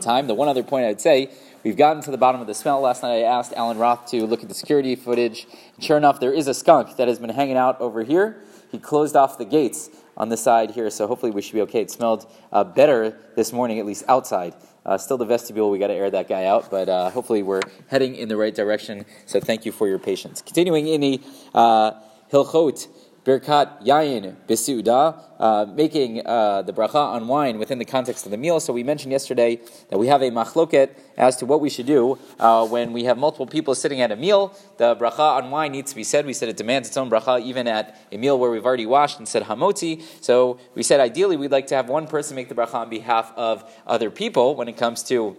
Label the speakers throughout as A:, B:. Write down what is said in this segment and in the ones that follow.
A: time. The one other point I'd say, we've gotten to the bottom of the smell. Last night I asked Alan Roth to look at the security footage. Sure enough, there is a skunk that has been hanging out over here. He closed off the gates on the side here, so hopefully we should be okay. It smelled uh, better this morning, at least outside. Uh, still the vestibule, we got to air that guy out, but uh, hopefully we're heading in the right direction. So thank you for your patience. Continuing in the uh, Hilchot. Birkat Yayin Bisuda, uh, making uh, the bracha on wine within the context of the meal. So we mentioned yesterday that we have a machloket as to what we should do uh, when we have multiple people sitting at a meal. The bracha on wine needs to be said. We said it demands its own bracha even at a meal where we've already washed and said hamotzi. So we said ideally we'd like to have one person make the bracha on behalf of other people when it comes to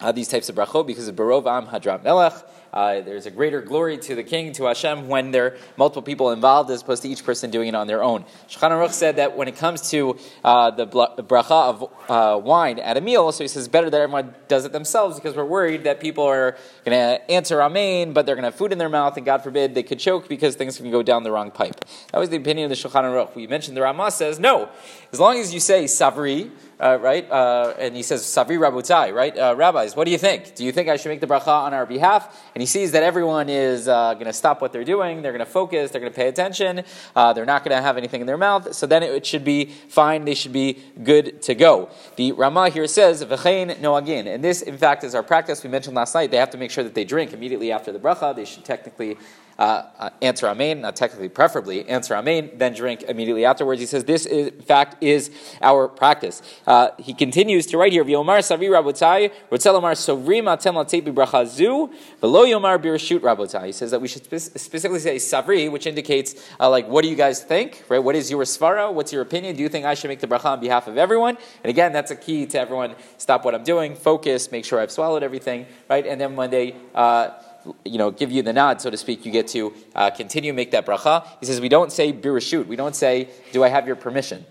A: uh, these types of brachot because of Barov Am Hadrat Melech. Uh, there's a greater glory to the king, to Hashem, when there are multiple people involved as opposed to each person doing it on their own. Shulchan Aruch said that when it comes to uh, the bracha of uh, wine at a meal, so he says better that everyone does it themselves because we're worried that people are going to answer Amen, but they're going to have food in their mouth, and God forbid they could choke because things can go down the wrong pipe. That was the opinion of the Shulchan Aruch. We mentioned the Ramah says no, as long as you say savri, uh, right? Uh, and he says, Savri Rabutai, right? Uh, rabbis, what do you think? Do you think I should make the bracha on our behalf? And he sees that everyone is uh, going to stop what they're doing, they're going to focus, they're going to pay attention, uh, they're not going to have anything in their mouth, so then it, it, should be fine, they should be good to go. The Ramah here says, V'chein noagin, and this, in fact, is our practice we mentioned last night. They have to make sure that they drink immediately after the bracha, they should technically uh, uh, answer Amen, not technically, preferably answer Amen, then drink immediately afterwards. He says this, is, in fact, is our practice. Uh, he continues to write here, V'yomar savi rabotai, rotzelomar sovrim yomar birashut rabotai. He says that we should spe- specifically say savri, which indicates, uh, like, what do you guys think, right? What is your svara? What's your opinion? Do you think I should make the bracha on behalf of everyone? And again, that's a key to everyone, stop what I'm doing, focus, make sure I've swallowed everything, right? And then when they, uh, you know, give you the nod, so to speak, you get to uh, continue make that bracha. He says we don't say birashut. We don't say, "Do I have your permission?"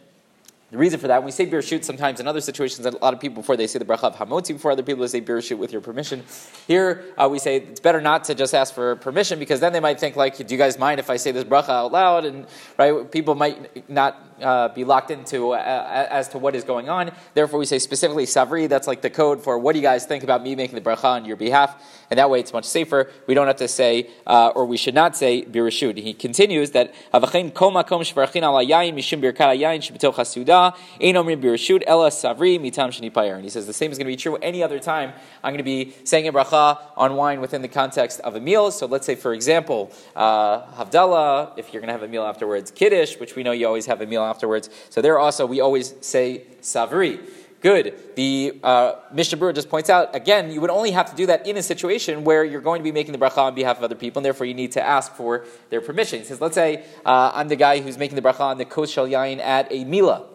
A: The reason for that, when we say birashut, sometimes in other situations, a lot of people before they say the bracha of hamotzi, before other people they say birashut with your permission. Here uh, we say it's better not to just ask for permission because then they might think like, do you guys mind if I say this bracha out loud? And right, people might not uh, be locked into uh, as to what is going on. Therefore, we say specifically savri. That's like the code for what do you guys think about me making the bracha on your behalf, and that way it's much safer. We don't have to say, uh, or we should not say birashut. He continues that avachein kol makom shvarchin ala yayin mishum birkat yayin shebetoch hasuda birashut ella savri mitam And he says the same is going to be true any other time. I'm going to be saying a bracha on wine within the context of a meal. So let's say, for example, uh, Havdalah, if you're going to have a meal afterwards, Kiddush, which we know you always have a meal afterwards. So there also, we always say savri. Good. The uh, Mishnah Berurah just points out again, you would only have to do that in a situation where you're going to be making the bracha on behalf of other people, and therefore you need to ask for their permission. He says, let's say uh, I'm the guy who's making the bracha on the kos shel yain at a milah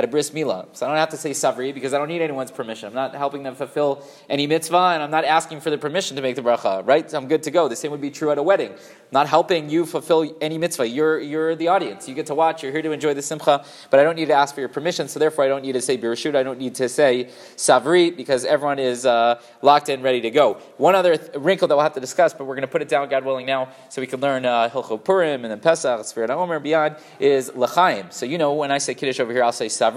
A: at a bris milah. So I don't have to say savri because I don't need anyone's permission. I'm not helping them fulfill any mitzvah, and I'm not asking for the permission to make the bracha. Right? So I'm good to go. The same would be true at a wedding. I'm not helping you fulfill any mitzvah. You're you're the audience. You get to watch. You're here to enjoy the simcha, but I don't need to ask for your permission. So therefore, I don't need to say birashut. I don't need to say savri because everyone is uh, locked in, ready to go. One other th- wrinkle that we'll have to discuss, but we're going to put it down, God willing, now, so we can learn uh, Hilchot Purim and then Pesach, Sfirat Omer, beyond is l'chaim. So you know when I say kiddush over here, I'll say savri,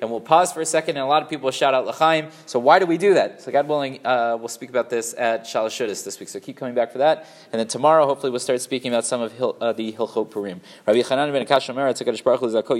A: and we'll pause for a second, and a lot of people shout out l'chaim. So why do we do that? So God willing, uh, we'll speak about this at Shalashudas this week. So keep coming back for that, and then tomorrow, hopefully, we'll start speaking about some of Hil- uh, the Hilchot Purim. Rabbi Chanan ben